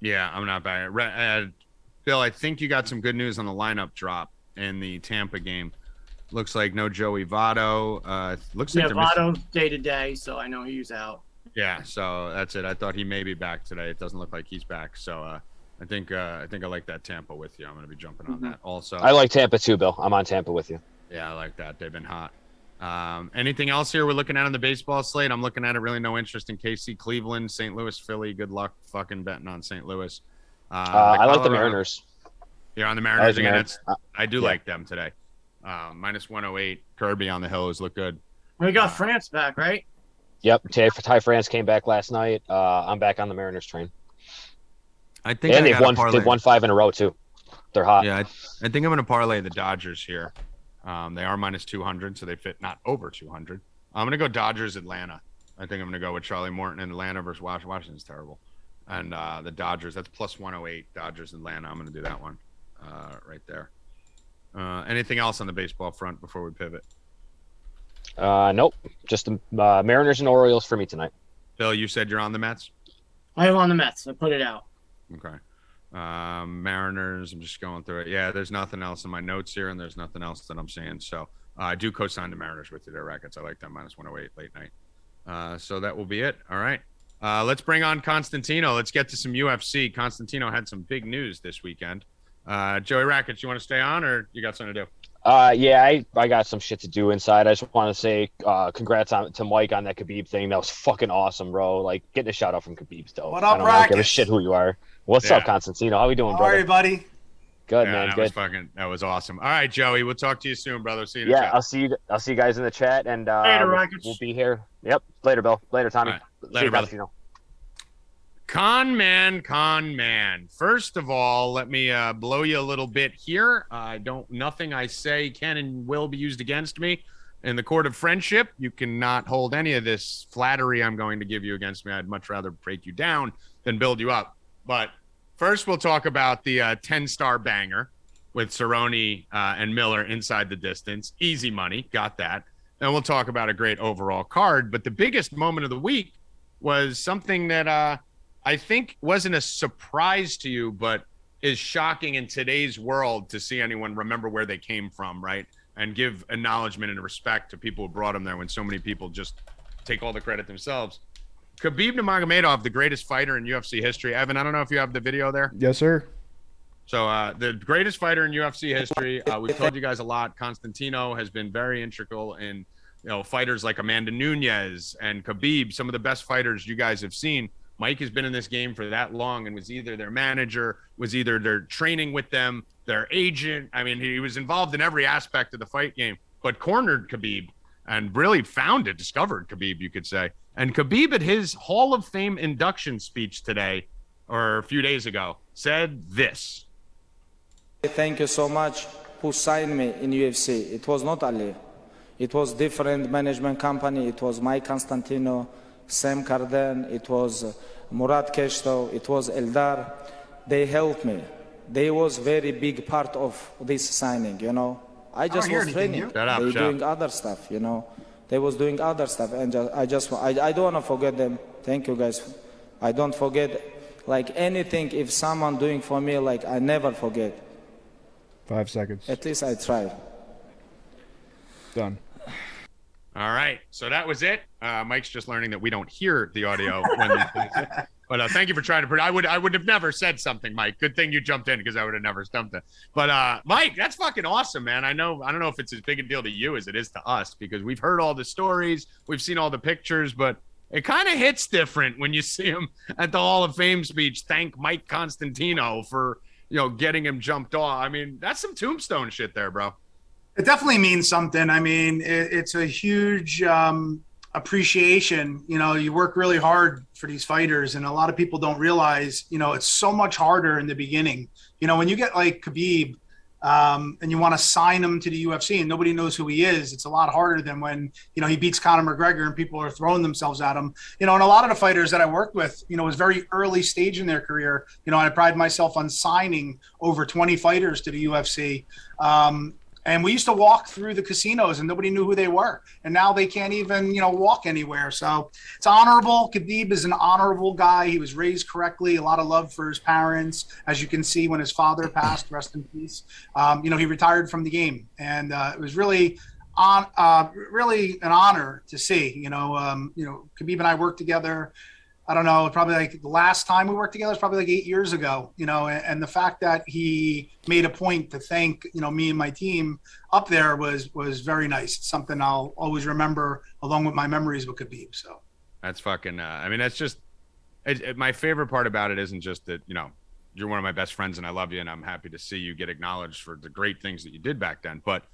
Yeah, I'm not bad. Re- Uh, Bill, I think you got some good news on the lineup drop in the Tampa game. Looks like no Joey Votto. Uh, looks like Yeah, they're missing- day to day, so I know he's out. Yeah, so that's it. I thought he may be back today. It doesn't look like he's back. So uh, I think uh, I think I like that Tampa with you. I'm going to be jumping on Mhm. that also. I like Tampa too, Bill. I'm on Tampa with you. Yeah, I like that. They've been hot. Um, anything else here we're looking at on the baseball slate? I'm looking at it. Really, no interest in KC, Cleveland, St. Louis, Philly. Good luck fucking betting on St. Louis. Uh, Uh, I like the Mariners. You're on the Mariners again. Mariners. I do yeah. like them today. Um, minus 108. Kirby on the hills look good. We got France back, right? Yep, Ty, Ty France came back last night. Uh, I'm back on the Mariners train, I think and I they've won. They've won five in a row too. They're hot. Yeah, I, I think I'm going to parlay the Dodgers here. Um, they are minus 200, so they fit not over 200. I'm going to go Dodgers Atlanta. I think I'm going to go with Charlie Morton in Atlanta versus Washington. Washington's terrible. And uh, the Dodgers, that's plus 108. Dodgers Atlanta. I'm going to do that one uh, right there. Uh, anything else on the baseball front before we pivot? Uh, nope, just the uh, Mariners and Orioles for me tonight. Bill, you said you're on the Mets? I am on the Mets. I put it out. Okay. Um, Mariners. I'm just going through it. Yeah, there's nothing else in my notes here, and there's nothing else that I'm seeing. So uh, I do co-sign the Mariners with you there, Rackets. I like that minus 108 late night. Uh, so that will be it. All right. Uh, let's bring on Constantino. Let's get to some UFC. Constantino had some big news this weekend. Uh, Joey Rackets, you want to stay on, or you got something to do? Uh, yeah, I, I got some shit to do inside. I just want to say uh, congrats on, to Mike on that Khabib thing. That was fucking awesome, bro. Like getting a shout out from Khabib's dope. What up, I up, don't really give a shit who you are. What's Yeah. up, Constantino? How are we doing, How brother? are you, buddy? Good, yeah, man. that was Good. fucking. That was awesome. All right, Joey. We'll talk to you soon, brother. See you. In the Yeah, chat. I'll see you. I'll see you guys in the chat, and uh, Later, we'll, we'll be here. Yep. Later, Bill. Later, Tommy. All right. See Later, you, brother. Constantino. Con man, con man. First of all, let me uh, blow you a little bit here. I don't. Nothing I say can and will be used against me in the court of friendship. You cannot hold any of this flattery I'm going to give you against me. I'd much rather break you down than build you up. But first, we'll talk about the uh, 10 star banger with Cerrone uh, and Miller inside the distance. Easy money, got that. And we'll talk about a great overall card. But the biggest moment of the week was something that uh, I think wasn't a surprise to you, but is shocking in today's world to see anyone remember where they came from, right? And give acknowledgement and respect to people who brought them there when so many people just take all the credit themselves. Khabib Nurmagomedov, the greatest fighter in UFC history. Evan, I don't know if you have the video there. Yes, sir. So uh, the greatest fighter in UFC history. Uh, we've told you guys a lot. Constantino has been very integral in you know fighters like Amanda Nunes and Khabib, some of the best fighters you guys have seen. Mike has been in this game for that long and was either their manager, was either their training with them, their agent. I mean, he was involved in every aspect of the fight game, but cornered Khabib and really founded, discovered Khabib, you could say. And Khabib at his Hall of Fame induction speech today, or a few days ago, said this. Thank you so much who signed me in UFC. It was not Ali. It was different management company. It was Mike Constantino, Sam Carden. It was uh, Murat Keshto. It was Eldar. They helped me. They was very big part of this signing, you know. I just was training. Shut up, they shut up. doing other stuff, you know. They was doing other stuff, and just, I just I, I don't want to forget them. Thank you guys. I don't forget like anything. If someone doing for me, like I never forget. Five seconds. At least I try. Done. All right. So that was it. Uh, Mike's just learning that we don't hear the audio when he plays it. But uh, thank you for trying to. Pre- I would. I would have never said something, Mike. Good thing you jumped in because I would have never stumped it. But uh, Mike, that's fucking awesome, man. I know. I don't know if it's as big a deal to you as it is to us because we've heard all the stories, we've seen all the pictures, but it kind of hits different when you see him at the Hall of Fame speech. Thank Mike Constantino for you know getting him jumped off. I mean, that's some tombstone shit there, bro. It definitely means something. I mean, it, it's a huge um, appreciation. You know, you work really hard for these fighters, and a lot of people don't realize, you know, it's so much harder in the beginning. You know, when you get like Khabib um, and you want to sign him to the UFC and nobody knows who he is, it's a lot harder than when, you know, he beats Conor McGregor and people are throwing themselves at him. You know, and a lot of the fighters that I worked with, you know, was very early stage in their career. You know, I pride myself on signing over 20 fighters to the UFC. Um, and we used to walk through the casinos and nobody knew who they were. And now they can't even you know walk anywhere. So it's honorable. Khabib is an honorable guy. He was raised correctly. A lot of love for his parents. As you can see when his father passed rest in peace. Um, you know he retired from the game. And uh, it was really on uh, really an honor to see you know um, you know khabib and i worked together I don't know, probably like the last time we worked together was probably like eight years ago, you know, and, and, the fact that he made a point to thank, you know, me and my team up there was was very nice. It's something I'll always remember along with my memories with Khabib. So that's fucking. Uh, I mean, that's just it, it, my favorite part about it. Isn't just that you know you're one of my best friends and I love you and I'm happy to see you get acknowledged for the great things that you did back then. But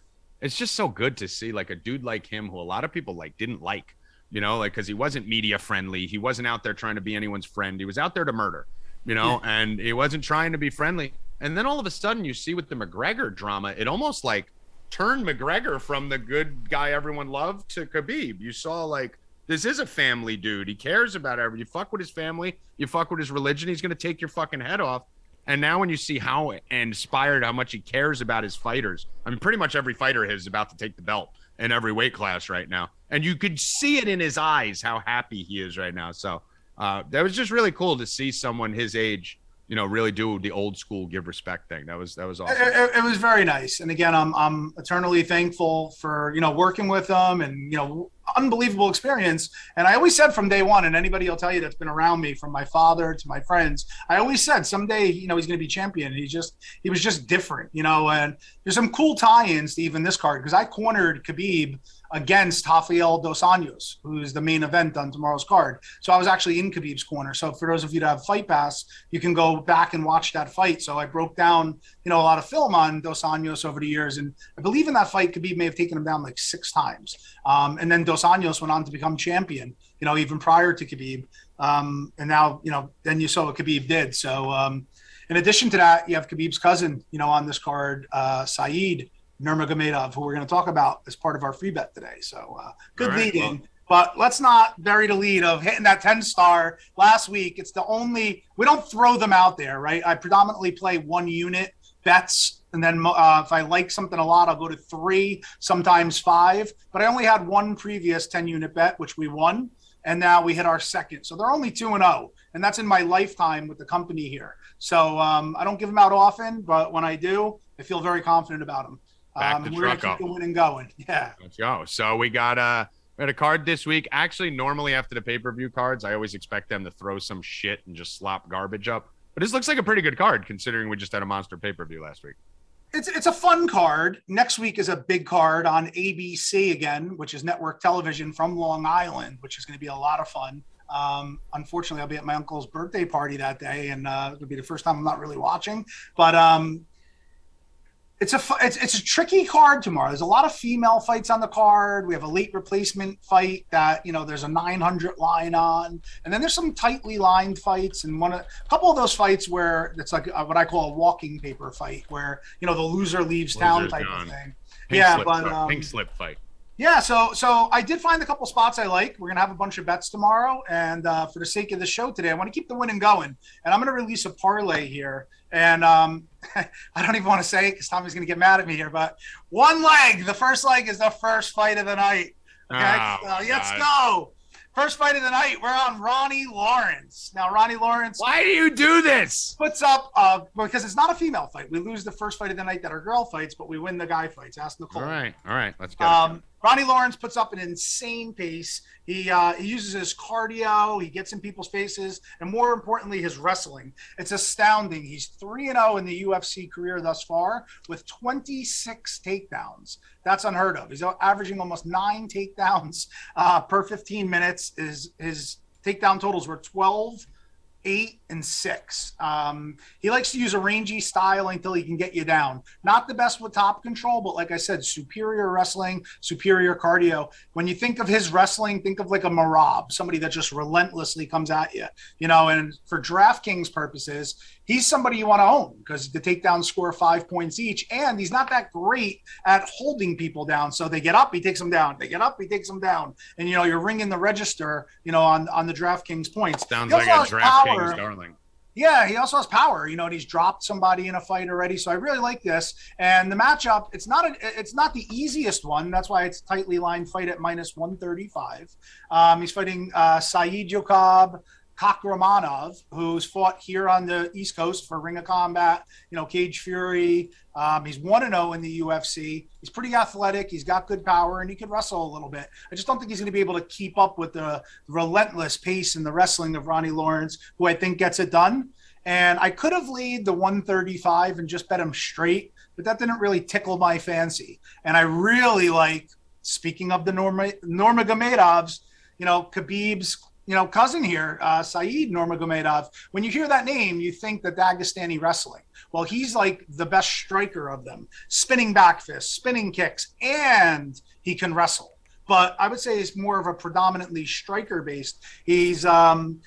it's just so good to see like a dude like him who a lot of people like didn't like you know, like because he wasn't media friendly. He wasn't out there trying to be anyone's friend. He was out there to murder, you know, yeah. and he wasn't trying to be friendly. And then all of a sudden, you see with the McGregor drama, it almost like turned McGregor from the good guy everyone loved to Khabib. You saw like this is a family dude. He cares about everyone. You fuck with his family, you fuck with his religion. He's gonna take your fucking head off. And now when you see how inspired, how much he cares about his fighters, I mean, pretty much every fighter is about to take the belt in every weight class right now. And you could see it in his eyes how happy he is right now. So uh, that was just really cool to see someone his age, you know, really do the old school give respect thing. That was that was awesome. It, it, was very nice. And again, I'm I'm eternally thankful for you know working with them and you know unbelievable experience. And I always said from day one, and anybody will tell you that's been around me, from my father to my friends, I always said someday, you know, he's going to be champion. And he just, he was just different, you know. And there's some cool tie-ins to even this card because I cornered Khabib against Rafael Dos Anjos, who's the main event on tomorrow's card. So I was actually in Khabib's corner. So for those of you that have Fight Pass, you can go back and watch that fight. So I broke down, you know, a lot of film on Dos Anjos over the years, and I believe in that fight, Khabib may have taken him down like six times. Um, and then Dos Anjos went on to become champion, you know, even prior to Khabib. Um, and now, you know, then you saw what Khabib did. So um, in addition to that, you have Khabib's cousin, you know, on this card, uh, Saeed Nurmagomedov, who we're going to talk about as part of our free bet today. So uh, good right, leading. Well. But let's not bury the lead of hitting that 10 star last week. It's the only, we don't throw them out there, right? I predominantly play one unit bets. And then uh, if I like something a lot, I'll go to three, sometimes five. But I only had one previous 10 unit bet, which we won. And now we hit our second. So they're only 2 and 0. And that's in my lifetime with the company here. So um, I don't give them out often, but when I do, I feel very confident about them. Back um, the we're truck up. the winning going. Yeah. Let's go. So we got uh we had a card this week. Actually, normally after the pay per view cards, I always expect them to throw some shit and just slop garbage up. But this looks like a pretty good card considering we just had a monster pay per view last week. It's it's a fun card. Next week is a big card on ABC again, which is network television from Long Island, which is going to be a lot of fun. Um, unfortunately, I'll be at my uncle's birthday party that day, and uh, it'll be the first time I'm not really watching. But um, it's a it's, it's a tricky card tomorrow. There's a lot of female fights on the card. We have a late replacement fight that you know there's a 900 line on, and then there's some tightly lined fights, and one of, a couple of those fights where it's like uh what I call a walking paper fight, where you know the loser leaves town type gone. of thing. Pink yeah, slip but um, pink slip fight. Yeah, so so I did find a couple spots I like. We're gonna have a bunch of bets tomorrow, and uh, for the sake of the show today, I want to keep the winning going, and I'm gonna release a parlay here. And um, I don't even want to say it because Tommy's gonna get mad at me here, but one leg. The first leg is the first fight of the night. Okay, Oh, so let's go. First fight of the night. We're on Ronnie Lawrence. Now Ronnie Lawrence Why do you do this? puts up uh, because it's not a female fight. We lose the first fight of the night that are girl fights, but we win the guy fights. Ask Nicole. All right, all right, let's go. Um, Ronnie Lawrence puts up an insane pace. He uh, he uses his cardio. He gets in people's faces, and more importantly, his wrestling. It's astounding. He's three and zero in the UFC career thus far with 26 takedowns. That's unheard of. He's averaging almost nine takedowns uh, per 15 minutes. His his takedown totals were 12 eight and six. Um, he likes to use a rangy style until he can get you down. Not the best with top control, but like I said, superior wrestling, superior cardio. When you think of his wrestling, think of like a Merab, somebody that just relentlessly comes at you, you know. And for DraftKings purposes, he's somebody you want to own because the takedowns score five points each, and he's not that great at holding people down. So they get up, he takes them down. They get up, he takes them down, and you know you're ringing the register, you know, on on the DraftKings points. Sounds like a. DraftKings darling. Yeah, he also has power, you know, and he's dropped somebody in a fight already. So I really like this. And the matchup, it's not a, it's not the easiest one. That's why it's tightly lined fight at minus 135. Um, he's fighting uh, Saidyokub Kakhramonov, who's fought here on the East Coast for Ring of Combat, you know, Cage Fury. Um, he's 1 0 in the UFC. He's pretty athletic. He's got good power and he can wrestle a little bit. I just don't think he's going to be able to keep up with the relentless pace and the wrestling of Ronnie Lawrence, who I think gets it done. And I could have laid the 135 and just bet him straight, but that didn't really tickle my fancy. And I really like, speaking of the Norma, Nurmagomedovs, you know, Khabib's you know, cousin here, uh, Saeed Nurmagomedov. When you hear that name, you think the Dagestani wrestling. Well, he's like the best striker of them, spinning back fists, spinning kicks, and he can wrestle. But I would say he's more of a predominantly striker based. He's um,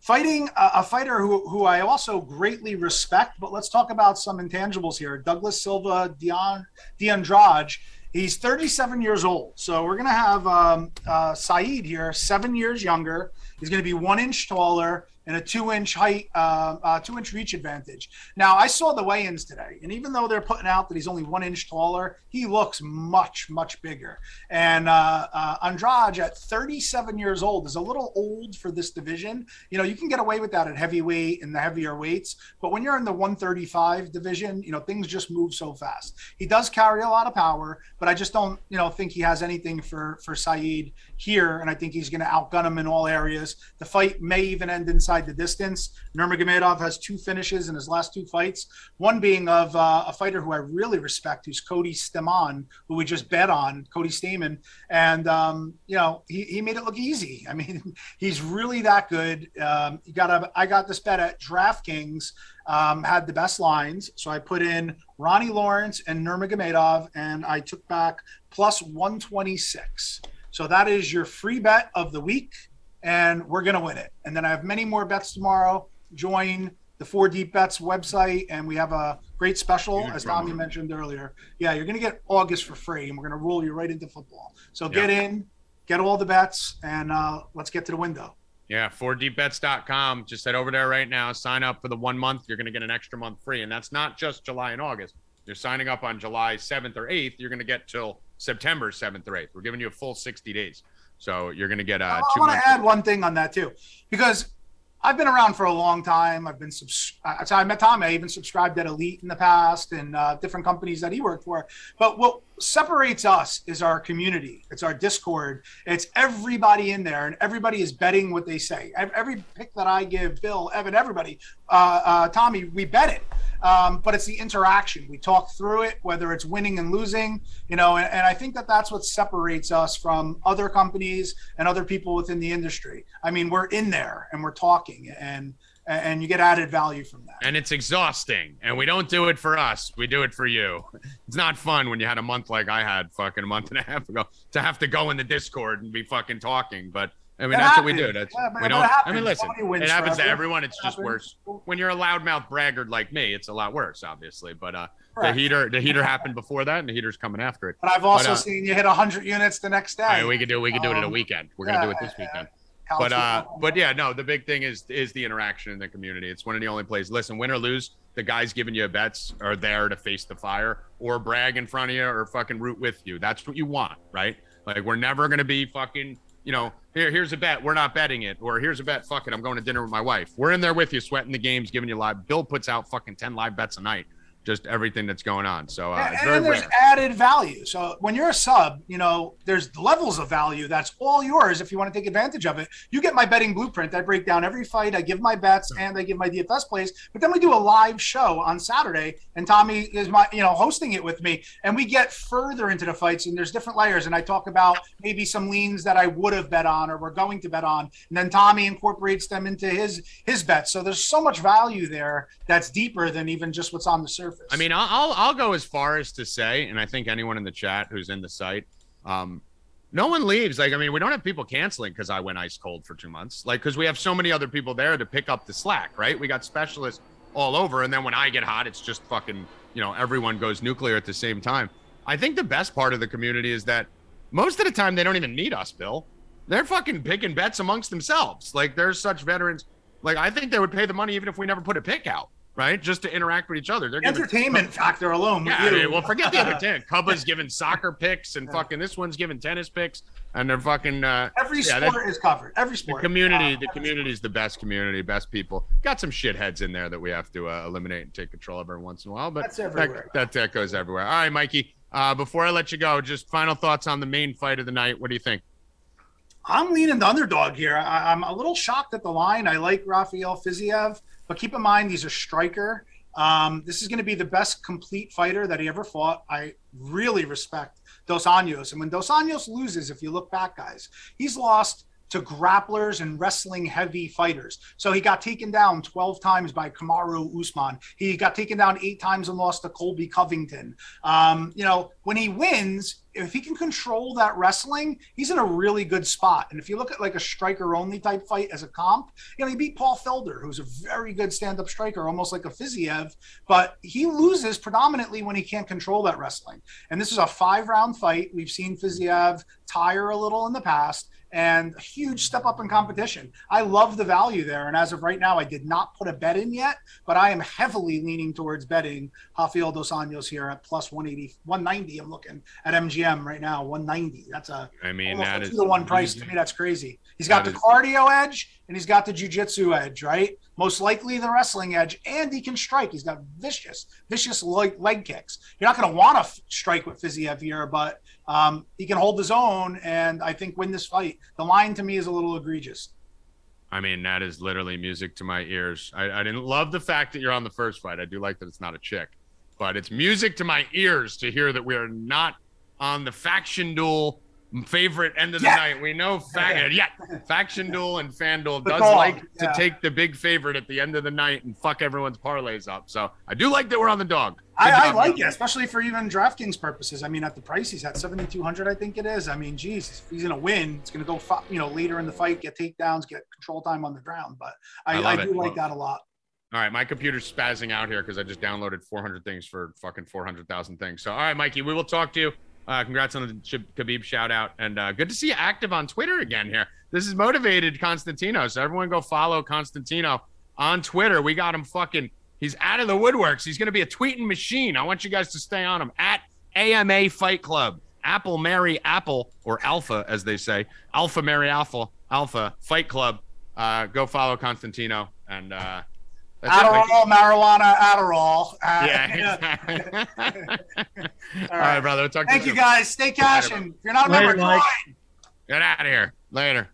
fighting a, a fighter who, who I also greatly respect. But let's talk about some intangibles here. Douglas Silva, Dion D'Andrade. He's 37 years old. So we're going to have um, uh, Saeed here, seven years younger. He's going to be one inch taller and a two inch height, uh, uh, two inch reach advantage. Now, I saw the weigh ins today, and even though they're putting out that he's only one inch taller, he looks much, much bigger. And uh, uh, Andrade at 37 years old is a little old for this division. You know, you can get away with that at heavyweight and the heavier weights, but when you're in the 135 division, you know, things just move so fast. He does carry a lot of power, but I just don't, you know, think he has anything for for Saeed here, and I think he's going to outgun him in all areas. The fight may even end inside the distance. Nurmagomedov has two finishes in his last two fights. One being of uh, a fighter who I really respect, who's Cody Stamann, who we just bet on, Cody Stamann, and um, you know he, he made it look easy. I mean, he's really that good. Um, you got a, I got this bet at DraftKings. Um, had the best lines, so I put in Ronnie Lawrence and Nurmagomedov, and I took back plus 126. So that is your free bet of the week, and we're going to win it. And then I have many more bets tomorrow. Join the Four Deep Bets website, and we have a great special, Huge as Tommy promo. mentioned earlier. Yeah, you're going to get August for free, and we're going to roll you right into football. So get in, get all the bets, and uh, let's get to the window. Yeah, 4deepbets.com. Just head over there right now. Sign up for the one month. You're going to get an extra month free. And that's not just July and August. You're signing up on July 7th or 8th. You're going to get till September 7th or 8th. We're giving you a full 60 days. So you're going to get uh, I want to add one thing on that too, because I've been around for a long time. I've been subs- so I met Tom. I even subscribed at Elite in the past and uh, different companies that he worked for. But what separates us is our community. It's our Discord. It's everybody in there, and everybody is betting what they say. Every pick that I give, Bill, Evan, everybody, uh, uh, Tommy, we bet it. Um, but it's the interaction. We talk through it, whether it's winning and losing, you know, and, and I think that that's what separates us from other companies and other people within the industry. I mean, we're in there and we're talking, and and you get added value from that. And it's exhausting. And we don't do it for us. We do it for you. It's not fun when you had a month like I had fucking a month and a half ago to have to go in the Discord and be fucking talking. But I mean, It that's what we do. That's Yeah, we don't. I mean, listen, it happens to everyone. It's just Happens. worse when you're a loudmouth braggart like me. It's a lot worse, obviously. But uh, the heater, the heater happened before that, and the heater's coming after it. But I've also But, uh, seen you hit 100 units the next day. Right, we could do. We could do it in a Um, weekend. We're gonna do it this yeah, weekend. But uh, but yeah, no. The big thing is is the interaction in the community. It's one of the only places. Listen, win or lose, the guys giving you bets are there to face the fire or brag in front of you or fucking root with you. That's what you want, right? Like we're never gonna be fucking. You know, here here's a bet. We're not betting it, or here's a bet. Fuck it, I'm going to dinner with my wife. We're in there with you, sweating the games, giving you live. Bill puts out fucking ten live bets a night. Just everything that's going on. So uh, and, and then there's rare. added value. So when you're a sub, you know, there's levels of value that's all yours if you want to take advantage of it. You get my betting blueprint. I break down every fight. I give my bets and I give my DFS plays. But then we do a live show on Saturday, and Tommy is my, you know, hosting it with me, and we get further into the fights. And there's different layers, and I talk about maybe some leans that I would have bet on or we're going to bet on, and then Tommy incorporates them into his his bets. So there's so much value there that's deeper than even just what's on the surface. I mean, I'll, I'll go as far as to say, and I think anyone in the chat who's in the site, um, no one leaves. Like, I mean, we don't have people canceling because I went ice cold for two months. Like, because we have so many other people there to pick up the slack, right? We got specialists all over, and then when I get hot, it's just fucking, you know, everyone goes nuclear at the same time. I think the best part of the community is that most of the time they don't even need us, Bill. They're fucking picking bets amongst themselves. Like, there's such veterans. Like, I think they would pay the money even if we never put a pick out, right? Just to interact with each other. They're giving entertainment factor alone. yeah, I mean, well, forget the other ten. Cubba's giving soccer picks, and fucking this one's giving tennis picks, and they're fucking. Uh, Every yeah, sport is covered. Every sport. the community, Uh, the community is the best community, best people. Got some shitheads in there that we have to uh, eliminate and take control of every once in a while, but That's that, everywhere. that that goes everywhere. All right, Mikey. Uh, before I let you go, just final thoughts on the main fight of the night. What do you think? I'm leaning the underdog here. I, I'm a little shocked at the line. I like Rafael Fiziev, but keep in mind he's a striker. Um, this is going to be the best complete fighter that he ever fought. I really respect Dos Anjos. And when Dos Anjos loses, if you look back, guys, he's lost to grapplers and wrestling heavy fighters. So he got taken down 12 times by Kamaru Usman. He got taken down eight times and lost to Colby Covington. Um, you know, when he wins, if he can control that wrestling, he's in a really good spot. And if you look at like a striker only type fight as a comp, you know, he beat Paul Felder, who's a very good stand up striker, almost like a Fiziev, but he loses predominantly when he can't control that wrestling. And this is a five round fight. We've seen Fiziev tire a little in the past and a huge step up in competition. I love the value there. And as of right now, I did not put a bet in yet, but I am heavily leaning towards betting Rafael Dos Anjos here at plus 180, 190. I'm looking at MGM right now, 190. That's a I mean, that a is to one price to me. That's crazy. He's got the is- cardio edge and he's got the jujitsu edge, right? Most likely the wrestling edge, and he can strike. He's got vicious, vicious leg, leg kicks. You're not going to want to f- strike with Fiziev here, but um, he can hold his own and I think win this fight. The line to me is a little egregious. I mean, that is literally music to my ears. I, I didn't love the fact that you're on the first fight. I do like that it's not a chick, but it's music to my ears to hear that we are not on the faction duel favorite end of the Yeah. night. We know fact yeah, faction duel and FanDuel does dog, like yeah. to take the big favorite at the end of the night and fuck everyone's parlays up. So I do like that we're on the dog. I, I like it, especially for even DraftKings purposes. I mean, at the price he's at 7,200, I think it is. I mean, geez, if he's going to win, it's going to go, you know, later in the fight, get takedowns, get control time on the ground. But I, I I, do like that a lot. All right, my computer's spazzing out here because I just downloaded 400 things for fucking 400,000 things. So, all right, Mikey, we will talk to you. Uh, congrats on the Khabib shout out, and uh, good to see you active on Twitter again here. This is motivated Constantino, so everyone go follow Constantino on Twitter. We got him fucking. He's out of the woodworks. He's going to be a tweeting machine. I want you guys to stay on him at AMA Fight Club. Apple Mary Apple or Alpha, as they say, Alpha Mary Alpha Alpha Fight Club. Uh, go follow Constantino and. That's it, Adderall, marijuana, Adderall. Uh, Yeah. All right, brother. We'll talk to Thank you soon. guys. Stay cashing. If you're not a member, Later, Mike. join. Get out of here. Later.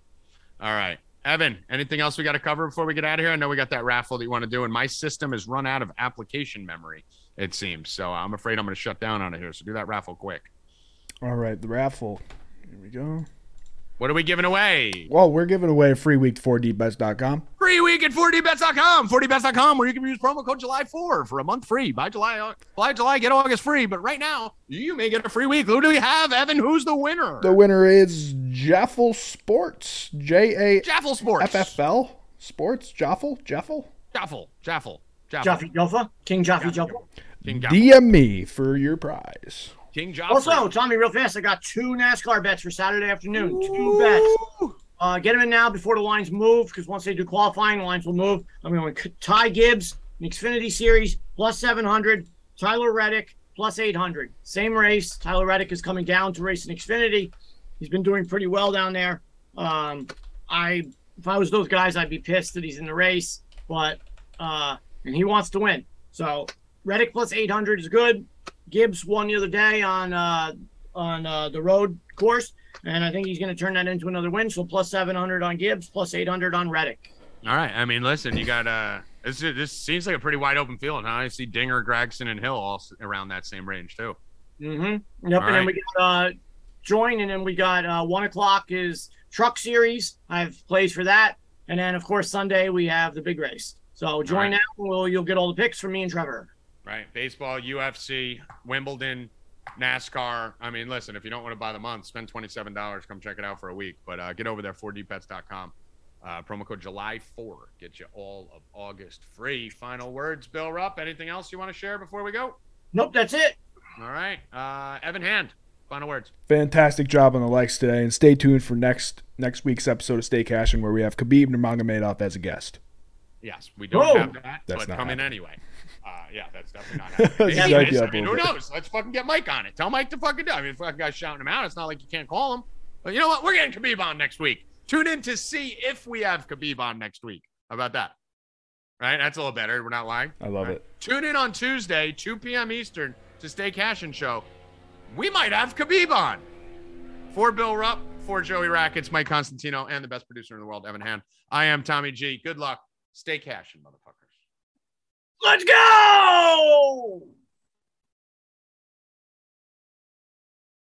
All right. Evan, anything else we got to cover before we get out of here? I know we got that raffle that you want to do, and my system has run out of application memory, it seems. So I'm afraid I'm going to shut down on it here. So do that raffle quick. All right, the raffle. Here we go. What are we giving away? Well, we're giving away a free week to 4dbets.com. Free week at 4dbets.com. 4dbets.com, where you can use promo code July4 for a month free. Buy July, uh, buy July, get August free. But right now, you may get a free week. Who do we have, Evan? Who's the winner? The winner is Jaffel Sports. J A Jaffel Sports. F F L Sports. Jaffel? Jaffel? Jaffel. Jaffel. Jaffel. Jaffe Joffa, King Jaffe Joffa. King Jaffel. DM me for your prize. King Jaffel. Also, Tommy, real fast, I got two NASCAR bets for Saturday afternoon. Two bets. Uh, get them in now before the lines move, because once they do qualifying, the lines will move. I'm going to Ty Gibbs, Xfinity Series, plus 700. Tyler Reddick, plus 800. Same race. Tyler Reddick is coming down to race in Xfinity. He's been doing pretty well down there. Um, I, if I was those guys, I'd be pissed that he's in the race, but uh, and he wants to win. So Reddick plus 800 is good. Gibbs won the other day on uh, on uh, the road course, and I think he's going to turn that into another win. So plus 700 on Gibbs, plus 800 on Reddick. All right. I mean, listen, you got uh this this seems like a pretty wide open field, huh? I see Dinger, Gragson, and Hill all around that same range too. Mm-hmm. Yep. All and then we got uh, join, and then we got uh, one o'clock is Truck Series. I have plays for that, and then of course Sunday we have the big race. So join right. now. Well, you'll get all the picks from me and Trevor. Right. Baseball, UFC, Wimbledon, NASCAR. I mean, listen, if you don't want to buy the month, spend $27. Come check it out for a week. But uh, get over there, 4dbets.com. Uh, promo code July4. Get you all of August free. Final words, Bill Rupp. Anything else you want to share before we go? Nope, that's it. All right. Uh, Evan Hand, final words. Fantastic job on the likes today, and stay tuned for next next week's episode of Stay Cashing, where we have Khabib Nurmagomedov as a guest. Yes, we don't Whoa. have that, That's but not come in anyway. Uh, yeah, that's definitely not happening. That's Maybe it the is. idea I mean, who knows? Let's fucking get Mike on it. Tell Mike to fucking do. it. I mean, fucking guys shouting him out. It's not like you can't call him. But you know what? We're getting Khabib on next week. Tune in to see if we have Khabib on next week. How about that? Right? That's a little better. We're not lying. I love Right? it. Tune in on Tuesday, 2 p.m. Eastern, to Stay Cashin' Show. We might have Khabib on. For Bill Rupp, for Joey Rackets, Mike Constantino, and the best producer in the world, Evan Hand. I am Tommy G. Good luck. Stay cashin', motherfuckers. Let's go!